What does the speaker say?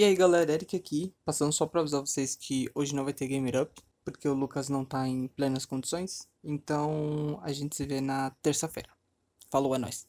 E aí galera, Eric aqui, passando só pra avisar vocês que hoje não vai ter Gamer Up, porque o Lucas não tá em plenas condições, então a gente se vê na terça-feira. Falou, é nóis!